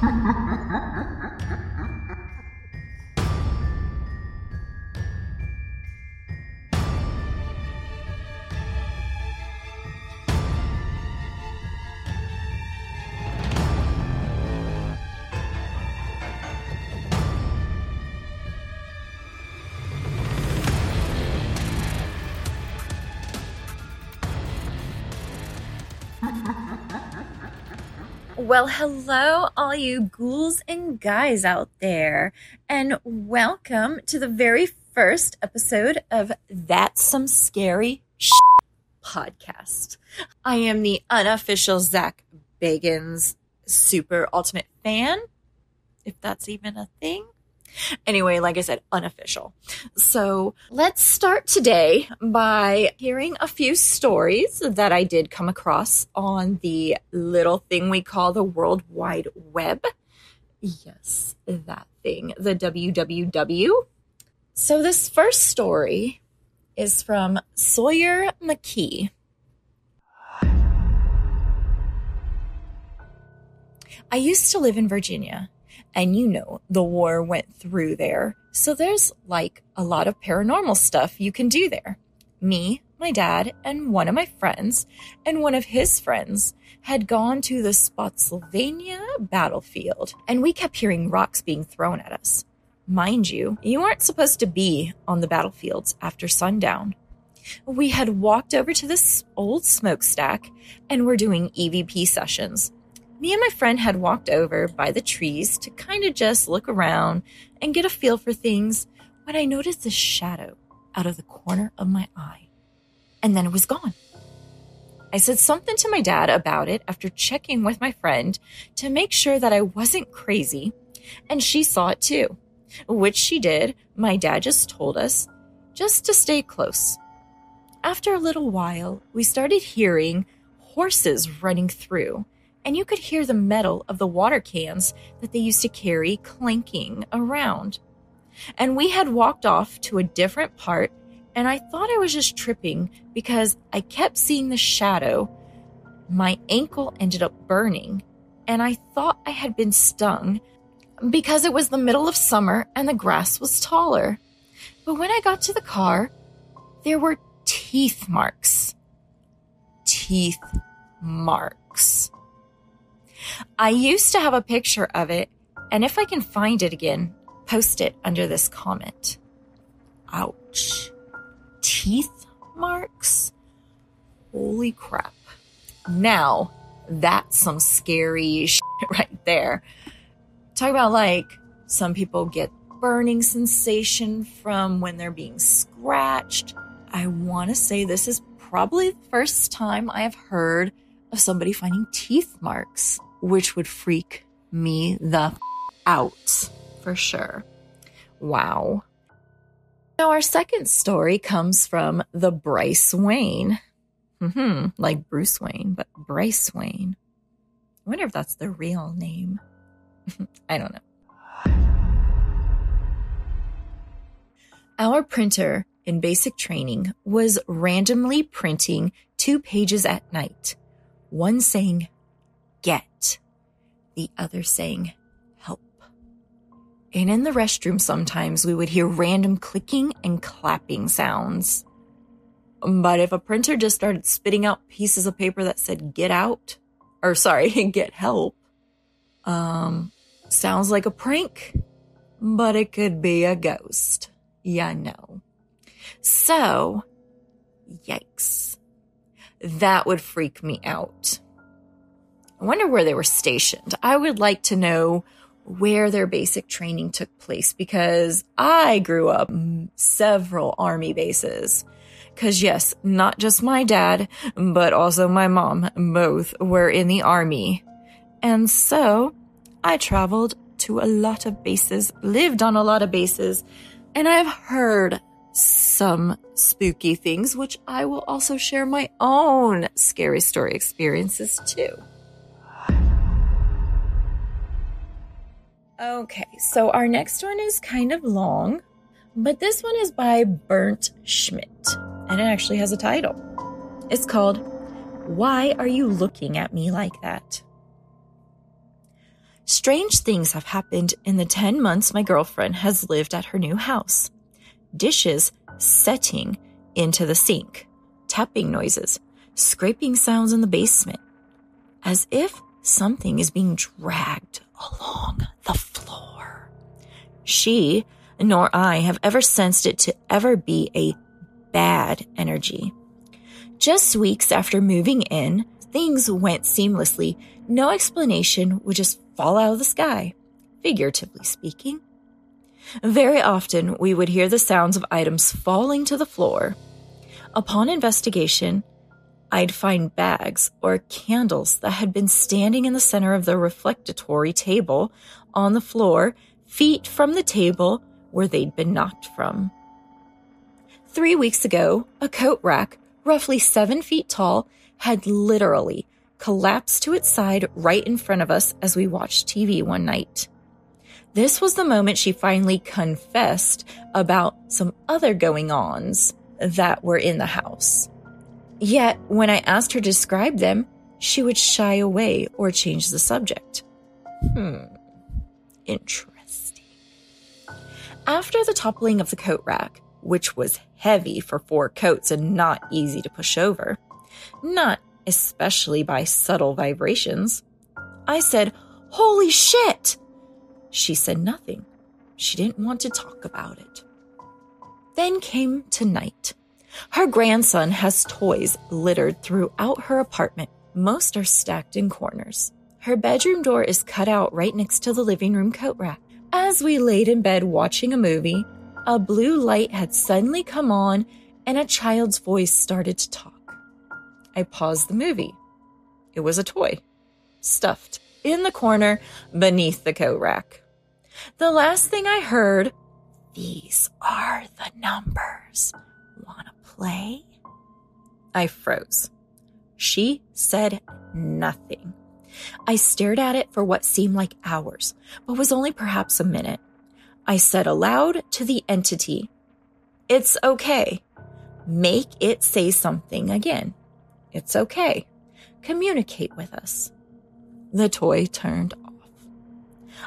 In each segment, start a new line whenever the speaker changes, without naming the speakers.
Ha ha ha ha ha ha! Well, hello, all you ghouls and guys out there, and welcome to the very first episode of That's Some Scary podcast. I am the unofficial Zak Bagans super ultimate fan, if that's even a thing. Anyway, like I said, unofficial. So let's start today by hearing a few stories that I did come across on the little thing we call the World Wide Web. Yes, that thing, the WWW. So this first story is from Sawyer McKee. I used to live in Virginia and you know, the war went through there. So there's like a lot of paranormal stuff you can do there. Me, my dad, and one of my friends, and one of his friends had gone to the Spotsylvania battlefield, and we kept hearing rocks being thrown at us. Mind you, you aren't supposed to be on the battlefields after sundown. We had walked over to this old smokestack and were doing EVP sessions me and my friend had walked over by the trees to kind of just look around and get a feel for things when I noticed a shadow out of the corner of my eye. And then it was gone. I said something to my dad about it after checking with my friend to make sure that I wasn't crazy, and she saw it too, which she did. My dad just told us just to stay close. After a little while, we started hearing horses running through and you could hear the metal of the water cans that they used to carry clinking around. And we had walked off to a different part, and I thought I was just tripping because I kept seeing the shadow. My ankle ended up burning, and I thought I had been stung because it was the middle of summer and the grass was taller. But when I got to the car, there were teeth marks. Teeth marks. I used to have a picture of it, and if I can find it again, post it under this comment. Ouch. Teeth marks? Holy crap. Now, that's some scary shit right there. Talk about like some people get burning sensation from when they're being scratched. I want to say this is probably the first time I have heard of somebody finding teeth marks which would freak me the f- out for sure. Wow. Now, our second story comes from the Bryce Wayne. hmm like Bruce Wayne, but Bryce Wayne. I wonder if that's the real name. I don't know. Our printer in basic training was randomly printing two pages at night, one saying get, the other saying help. And in the restroom, sometimes we would hear random clicking and clapping sounds. But if a printer just started spitting out pieces of paper that said get out, or sorry, get help, um, sounds like a prank, but it could be a ghost. Yeah, no. So, yikes. That would freak me out. I wonder where they were stationed. I would like to know where their basic training took place because I grew up several army bases. Cause yes, not just my dad, but also my mom, both were in the army. And so I traveled to a lot of bases, lived on a lot of bases, and I've heard some spooky things, which I will also share my own scary story experiences too. Okay, so our next one is kind of long, but this one is by Burnt Schmidt, and it actually has a title. It's called Why Are You Looking at Me Like That? Strange things have happened in the 10 months my girlfriend has lived at her new house. Dishes setting into the sink, tapping noises, scraping sounds in the basement, as if something is being dragged. She nor I have ever sensed it to ever be a bad energy. Just weeks after moving in, things went seamlessly. No explanation would just fall out of the sky, figuratively speaking. Very often, we would hear the sounds of items falling to the floor. Upon investigation, I'd find bags or candles that had been standing in the center of the reflectory table on the floor, feet from the table where they'd been knocked from. Three weeks ago, a coat rack, roughly seven feet tall, had literally collapsed to its side right in front of us as we watched TV one night. This was the moment she finally confessed about some other going ons that were in the house. Yet, when I asked her to describe them, she would shy away or change the subject. Hmm, interesting. After the toppling of the coat rack, which was heavy for four coats and not easy to push over, not especially by subtle vibrations, I said, Holy shit! She said nothing. She didn't want to talk about it. Then came tonight. Her grandson has toys littered throughout her apartment. Most are stacked in corners. Her bedroom door is cut out right next to the living room coat rack. As we laid in bed watching a movie, a blue light had suddenly come on and a child's voice started to talk. I paused the movie. It was a toy, stuffed in the corner beneath the coat rack. The last thing I heard, these are the numbers. Wanna play? I froze. She said nothing. I stared at it for what seemed like hours, but was only perhaps a minute. I said aloud to the entity, It's okay. Make it say something again. It's okay. Communicate with us. The toy turned off.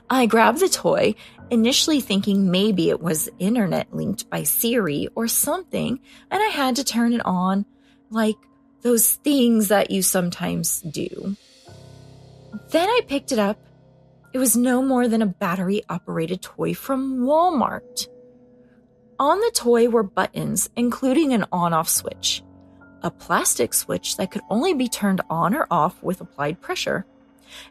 I grabbed the toy, initially thinking maybe it was internet linked by Siri or something, and I had to turn it on like those things that you sometimes do. Then I picked it up. It was no more than a battery operated toy from Walmart. On the toy were buttons, including an on off switch, a plastic switch that could only be turned on or off with applied pressure.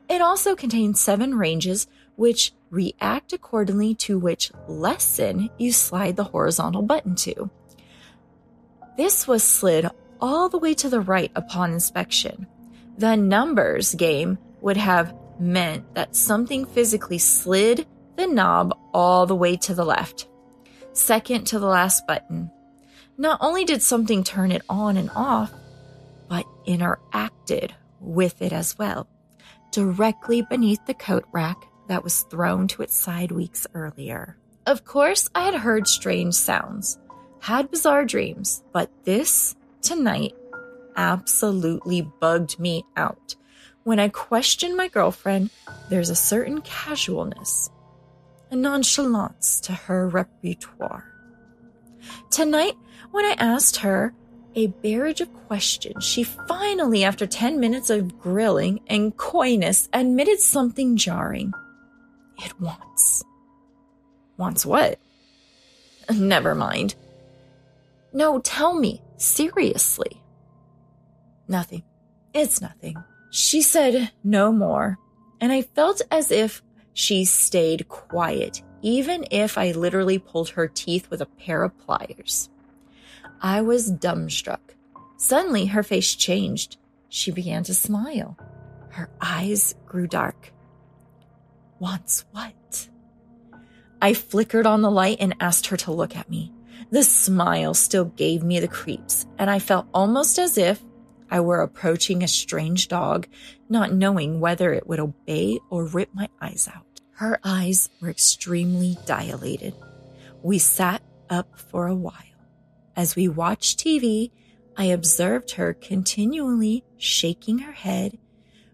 It also contained seven ranges which react accordingly to which lesson you slide the horizontal button to. This was slid all the way to the right upon inspection. The numbers game would have meant that something physically slid the knob all the way to the left, second to the last button. Not only did something turn it on and off, but interacted with it as well, directly beneath the coat rack that was thrown to its side weeks earlier. Of course, I had heard strange sounds, had bizarre dreams, but this, tonight, absolutely bugged me out. When I question my girlfriend, there's a certain casualness, a nonchalance to her repertoire. Tonight, when I asked her a barrage of questions, she finally, after 10 minutes of grilling and coyness, admitted something jarring it wants. Wants what? Never mind. No, tell me, seriously. Nothing. It's nothing. She said no more, and I felt as if she stayed quiet, even if I literally pulled her teeth with a pair of pliers. I was dumbstruck. Suddenly, her face changed. She began to smile. Her eyes grew dark. Wants what? I flickered on the light and asked her to look at me. The smile still gave me the creeps, and I felt almost as if I were approaching a strange dog, not knowing whether it would obey or rip my eyes out. Her eyes were extremely dilated. We sat up for a while. As we watched TV, I observed her continually shaking her head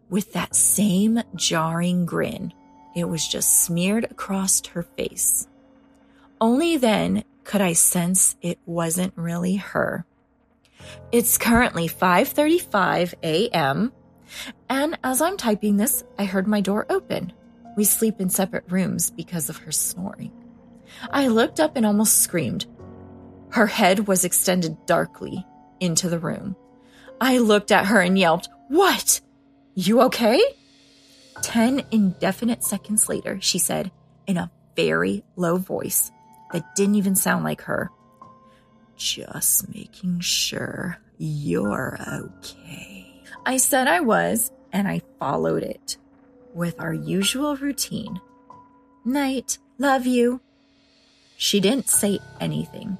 with that same jarring grin it was just smeared across her face. Only then could I sense it wasn't really her. It's currently 5:35 a.m. and as I'm typing this, I heard my door open. We sleep in separate rooms because of her snoring. I looked up and almost screamed. Her head was extended darkly into the room. I looked at her and yelped, What? You okay? Ten indefinite seconds later, she said in a very low voice that didn't even sound like her, Just making sure you're okay. I said I was, and I followed it with our usual routine. Night, love you. She didn't say anything.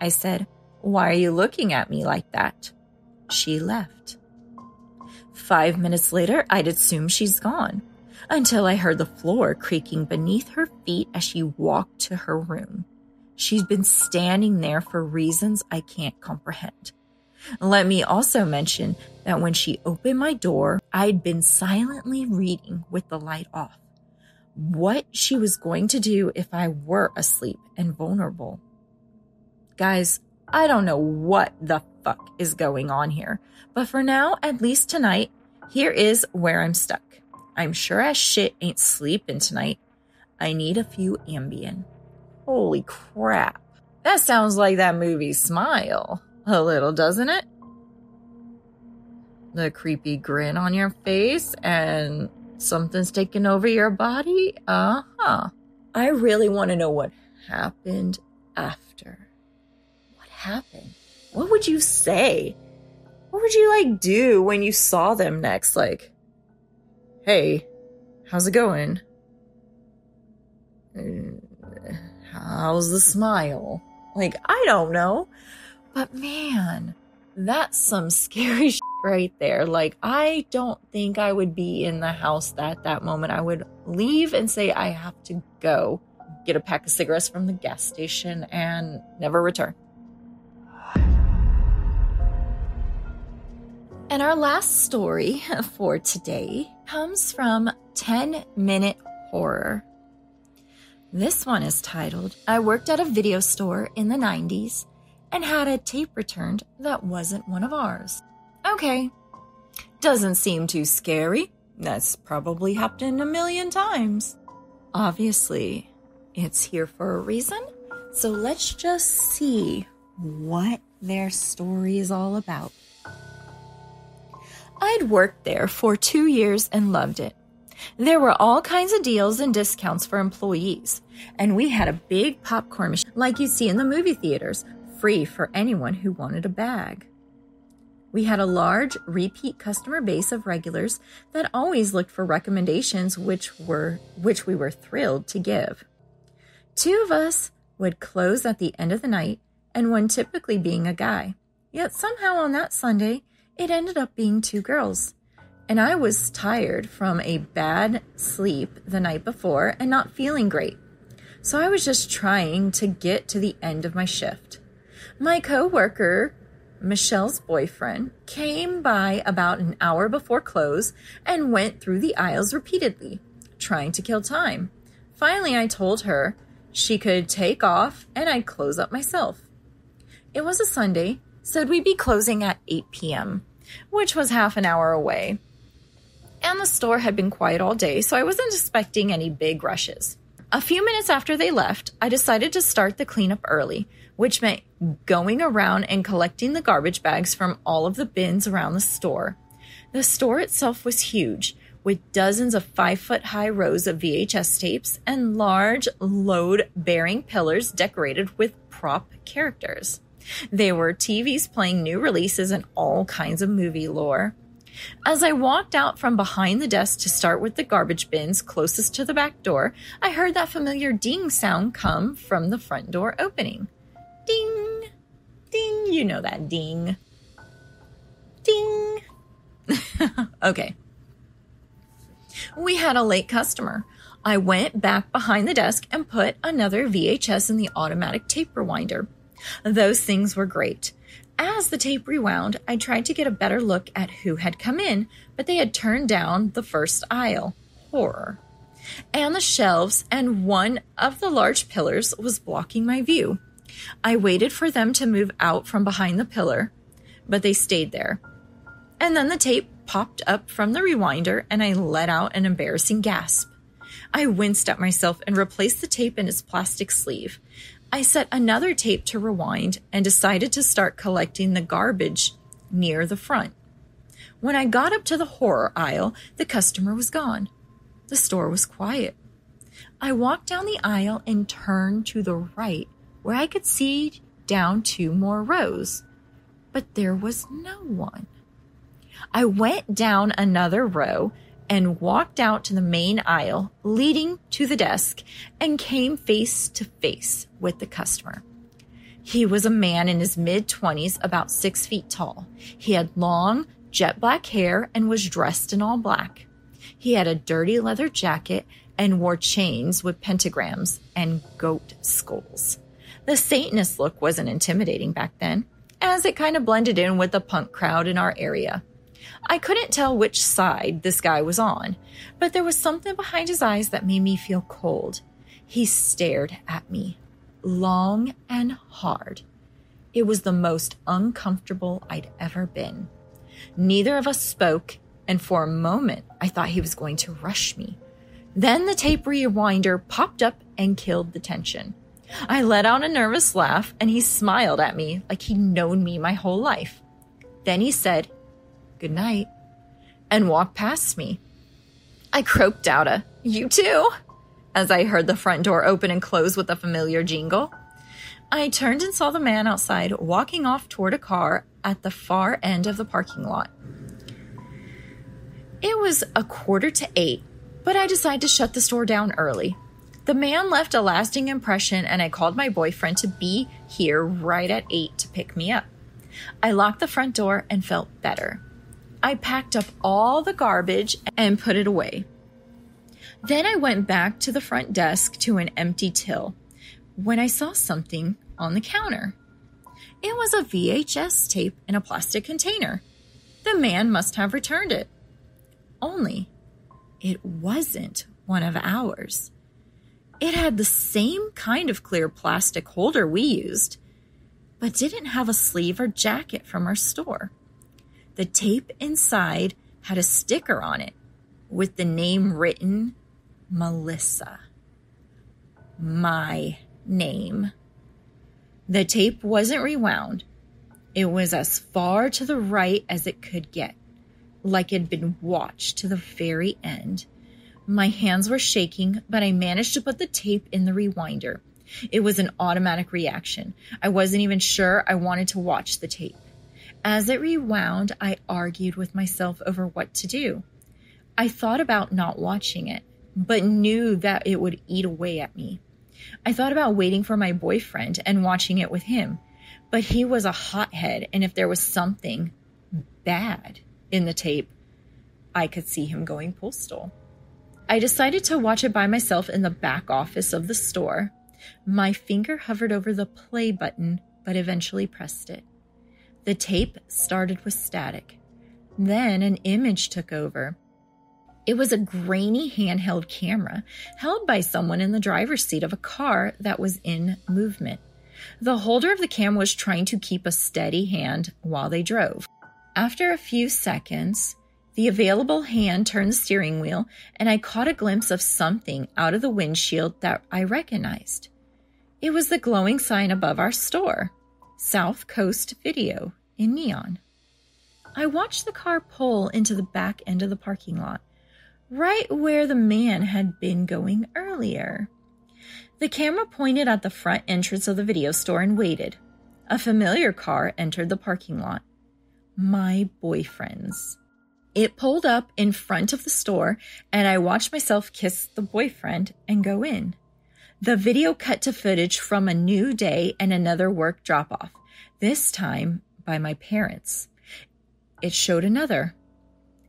I said, Why are you looking at me like that? She left. Five minutes later, I'd assume she's gone until I heard the floor creaking beneath her feet as she walked to her room. She's been standing there for reasons I can't comprehend. Let me also mention that when she opened my door, I'd been silently reading with the light off what she was going to do if I were asleep and vulnerable. Guys, I don't know what the fuck is going on here, but for now, at least tonight, here is where I'm stuck. I'm sure as shit ain't sleeping tonight. I need a few Ambien. Holy crap. That sounds like that movie Smile. A little, doesn't it? The creepy grin on your face and something's taking over your body? Uh huh. I really want to know what happened after. What happened? What would you say? What would you like do when you saw them next? Like, hey, how's it going? Uh, how's the smile? Like, I don't know. But man, that's some scary shit right there. Like, I don't think I would be in the house at that moment. I would leave and say, I have to go get a pack of cigarettes from the gas station and never return. And our last story for today comes from 10 Minute Horror. This one is titled I worked at a video store in the 90s and had a tape returned that wasn't one of ours. Okay. Doesn't seem too scary. That's probably happened a million times. Obviously, it's here for a reason. So let's just see what their story is all about. I'd worked there for two years and loved it. There were all kinds of deals and discounts for employees, and we had a big popcorn machine like you see in the movie theaters free for anyone who wanted a bag. We had a large repeat customer base of regulars that always looked for recommendations which were which we were thrilled to give. Two of us would close at the end of the night and one typically being a guy. Yet somehow on that Sunday it ended up being two girls. And I was tired from a bad sleep the night before and not feeling great. So I was just trying to get to the end of my shift. My coworker, Michelle's boyfriend, came by about an hour before close and went through the aisles repeatedly, trying to kill time. Finally, I told her she could take off and I'd close up myself. It was a Sunday, so we'd be closing at 8 p.m., which was half an hour away. And the store had been quiet all day, so I wasn't expecting any big rushes. A few minutes after they left, I decided to start the cleanup early, which meant going around and collecting the garbage bags from all of the bins around the store. The store itself was huge, with dozens of five foot high rows of VHS tapes and large load bearing pillars decorated with prop characters. There were TVs playing new releases and all kinds of movie lore. As I walked out from behind the desk to start with the garbage bins closest to the back door, I heard that familiar ding sound come from the front door opening. Ding, ding, you know that ding. Ding. okay. We had a late customer. I went back behind the desk and put another VHS in the automatic tape rewinder. Those things were great. As the tape rewound, I tried to get a better look at who had come in, but they had turned down the first aisle. Horror. and the shelves and one of the large pillars was blocking my view. I waited for them to move out from behind the pillar, but they stayed there. And then the tape popped up from the rewinder and I let out an embarrassing gasp. I winced at myself and replaced the tape in its plastic sleeve. I set another tape to rewind and decided to start collecting the garbage near the front. When I got up to the horror aisle, the customer was gone. The store was quiet. I walked down the aisle and turned to the right where I could see down two more rows, but there was no one. I went down another row and walked out to the main aisle leading to the desk and came face to face with the customer. He was a man in his mid 20s, about six feet tall. He had long, jet black hair and was dressed in all black. He had a dirty leather jacket and wore chains with pentagrams and goat skulls. The Satanist look wasn't intimidating back then, as it kind of blended in with the punk crowd in our area. I couldn't tell which side this guy was on, but there was something behind his eyes that made me feel cold. He stared at me, long and hard. It was the most uncomfortable I'd ever been. Neither of us spoke, and for a moment I thought he was going to rush me. Then the tape rewinder popped up and killed the tension. I let out a nervous laugh, and he smiled at me like he'd known me my whole life. Then he said, Good night, and walked past me. I croaked out a, You too, as I heard the front door open and close with a familiar jingle. I turned and saw the man outside walking off toward a car at the far end of the parking lot. It was a quarter to eight, but I decided to shut the store down early. The man left a lasting impression, and I called my boyfriend to be here right at eight to pick me up. I locked the front door and felt better. I packed up all the garbage and put it away. Then I went back to the front desk to an empty till when I saw something on the counter. It was a VHS tape in a plastic container. The man must have returned it. Only it wasn't one of ours. It had the same kind of clear plastic holder we used, but didn't have a sleeve or jacket from our store. The tape inside had a sticker on it with the name written Melissa. My name. The tape wasn't rewound. It was as far to the right as it could get, like it had been watched to the very end. My hands were shaking, but I managed to put the tape in the rewinder. It was an automatic reaction. I wasn't even sure I wanted to watch the tape. As it rewound, I argued with myself over what to do. I thought about not watching it, but knew that it would eat away at me. I thought about waiting for my boyfriend and watching it with him, but he was a hothead, and if there was something bad in the tape, I could see him going postal. I decided to watch it by myself in the back office of the store. My finger hovered over the play button, but eventually pressed it. The tape started with static. Then an image took over. It was a grainy handheld camera held by someone in the driver's seat of a car that was in movement. The holder of the cam was trying to keep a steady hand while they drove. After a few seconds, the available hand turned the steering wheel, and I caught a glimpse of something out of the windshield that I recognized. It was the glowing sign above our store South Coast Video in neon. I watched the car pull into the back end of the parking lot, right where the man had been going earlier. The camera pointed at the front entrance of the video store and waited. A familiar car entered the parking lot. My boyfriend's. It pulled up in front of the store, and I watched myself kiss the boyfriend and go in. The video cut to footage from a new day and another work drop off, this time by my parents. It showed another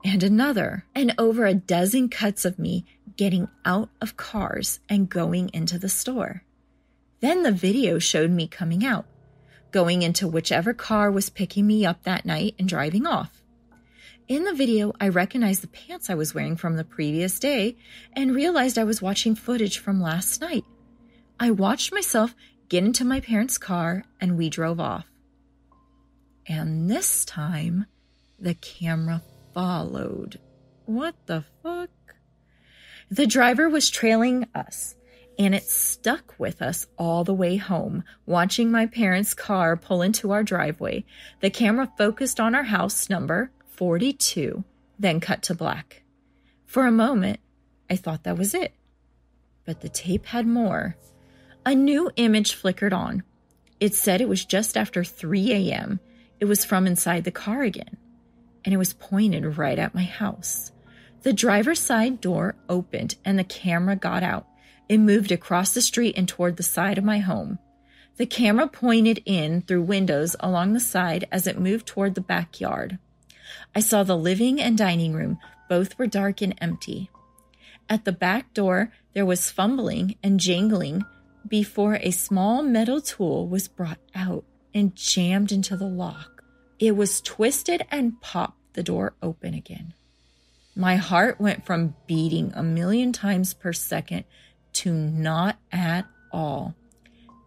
and another, and over a dozen cuts of me getting out of cars and going into the store. Then the video showed me coming out, going into whichever car was picking me up that night and driving off. In the video, I recognized the pants I was wearing from the previous day and realized I was watching footage from last night. I watched myself get into my parents' car and we drove off. And this time, the camera followed. What the fuck? The driver was trailing us and it stuck with us all the way home, watching my parents' car pull into our driveway. The camera focused on our house number, 42, then cut to black. For a moment, I thought that was it. But the tape had more. A new image flickered on. It said it was just after 3 a.m. It was from inside the car again, and it was pointed right at my house. The driver's side door opened and the camera got out. It moved across the street and toward the side of my home. The camera pointed in through windows along the side as it moved toward the backyard. I saw the living and dining room. Both were dark and empty. At the back door, there was fumbling and jangling before a small metal tool was brought out and jammed into the lock. It was twisted and popped the door open again. My heart went from beating a million times per second to not at all.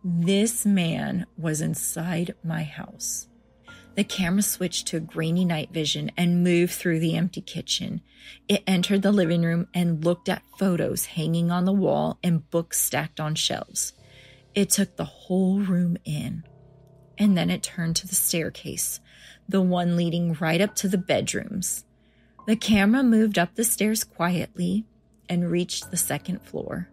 This man was inside my house. The camera switched to grainy night vision and moved through the empty kitchen. It entered the living room and looked at photos hanging on the wall and books stacked on shelves. It took the whole room in. And then it turned to the staircase, the one leading right up to the bedrooms. The camera moved up the stairs quietly and reached the second floor.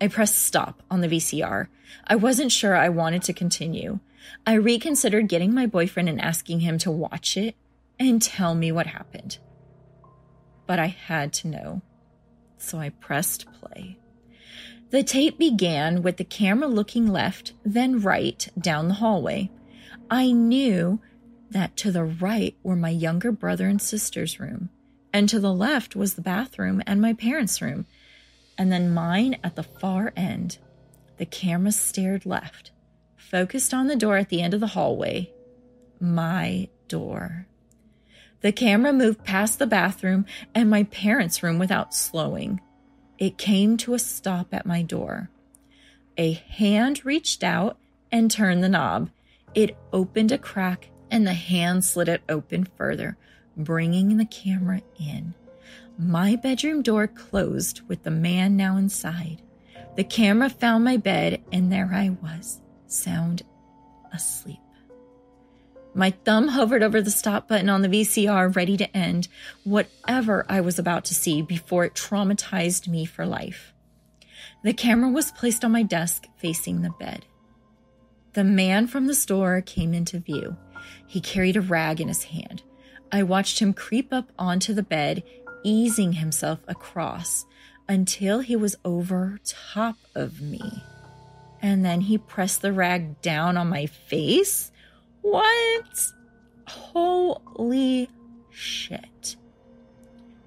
I pressed stop on the VCR. I wasn't sure I wanted to continue. I reconsidered getting my boyfriend and asking him to watch it and tell me what happened. But I had to know, so I pressed play. The tape began with the camera looking left, then right down the hallway. I knew that to the right were my younger brother and sister's room, and to the left was the bathroom and my parents' room and then mine at the far end. The camera stared left, focused on the door at the end of the hallway. My door. The camera moved past the bathroom and my parents' room without slowing. It came to a stop at my door. A hand reached out and turned the knob. It opened a crack and the hand slid it open further, bringing the camera in. My bedroom door closed with the man now inside. The camera found my bed, and there I was, sound asleep. My thumb hovered over the stop button on the VCR, ready to end whatever I was about to see before it traumatized me for life. The camera was placed on my desk facing the bed. The man from the store came into view. He carried a rag in his hand. I watched him creep up onto the bed easing himself across until he was over top of me. And then he pressed the rag down on my face. What? Holy shit.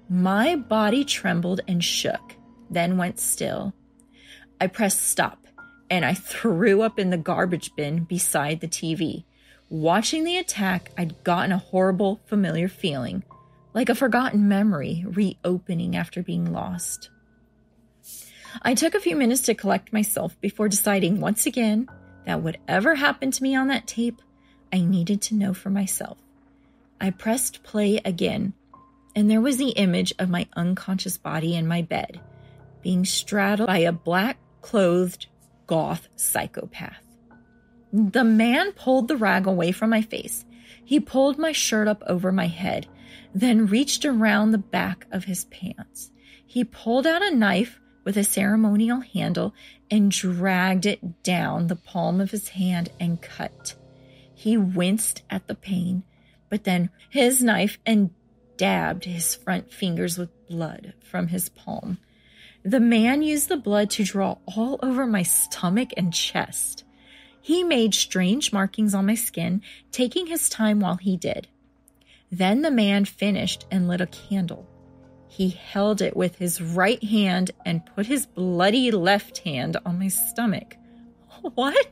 My body trembled and shook, then went still. I pressed stop and I threw up in the garbage bin beside the TV. Watching the attack, I'd gotten a horrible, familiar feeling like a forgotten memory reopening after being lost. I took a few minutes to collect myself before deciding once again that whatever happened to me on that tape, I needed to know for myself. I pressed play again, and there was the image of my unconscious body in my bed, being straddled by a black clothed goth psychopath. The man pulled the rag away from my face. He pulled my shirt up over my head then reached around the back of his pants. He pulled out a knife with a ceremonial handle and dragged it down the palm of his hand and cut. He winced at the pain, but then his knife and dabbed his front fingers with blood from his palm. The man used the blood to draw all over my stomach and chest. He made strange markings on my skin, taking his time while he did. Then the man finished and lit a candle. He held it with his right hand and put his bloody left hand on my stomach. What?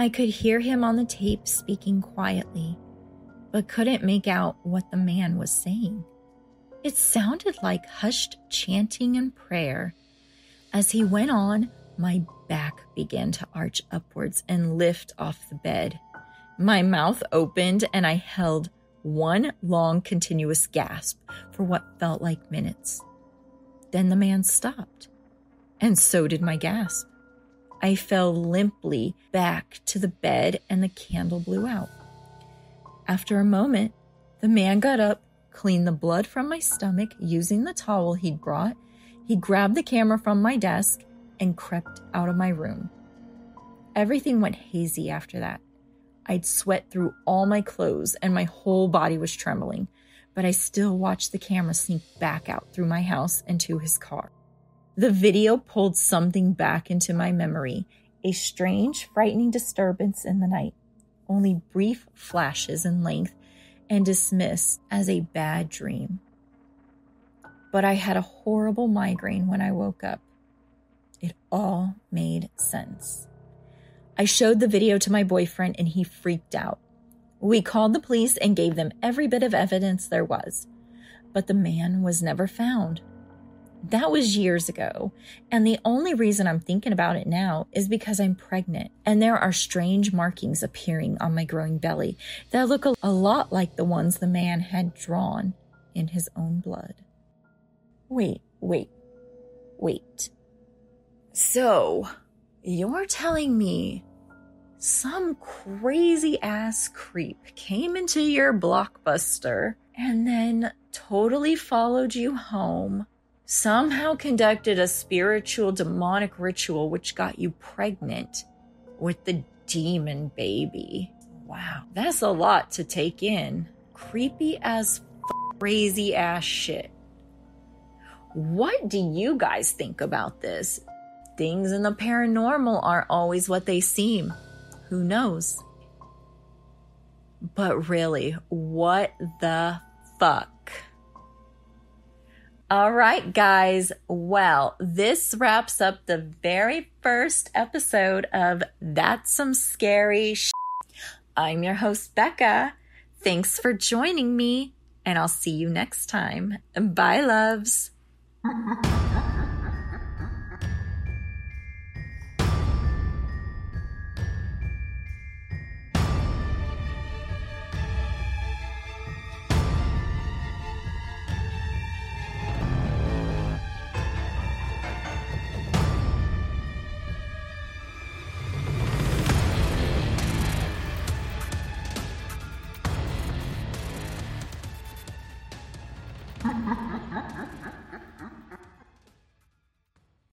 I could hear him on the tape speaking quietly. but couldn't make out what the man was saying. It sounded like hushed chanting and prayer. As he went on, my back began to arch upwards and lift off the bed. My mouth opened and I held one long continuous gasp for what felt like minutes. Then the man stopped, and so did my gasp. I fell limply back to the bed and the candle blew out. After a moment, the man got up, cleaned the blood from my stomach using the towel he'd brought. He grabbed the camera from my desk and crept out of my room. Everything went hazy after that. I'd sweat through all my clothes and my whole body was trembling, but I still watched the camera sneak back out through my house and to his car. The video pulled something back into my memory a strange, frightening disturbance in the night, only brief flashes in length and dismissed as a bad dream. But I had a horrible migraine when I woke up. It all made sense. I showed the video to my boyfriend and he freaked out. We called the police and gave them every bit of evidence there was, but the man was never found. That was years ago. And the only reason I'm thinking about it now is because I'm pregnant and there are strange markings appearing on my growing belly that look a, lot like the ones the man had drawn in his own blood. Wait, wait, wait. So, you're telling me some crazy ass creep came into your blockbuster and then totally followed you home somehow conducted a spiritual demonic ritual which got you pregnant with the demon baby. Wow, that's a lot to take in. Creepy as crazy ass shit. What do you guys think about this? Things in the paranormal aren't always what they seem. Who knows? But really, what the fuck? All right, guys. Well, this wraps up the very first episode of That's Some Scary Sh-. I'm your host, Becca. Thanks for joining me, and I'll see you next time. Bye, loves.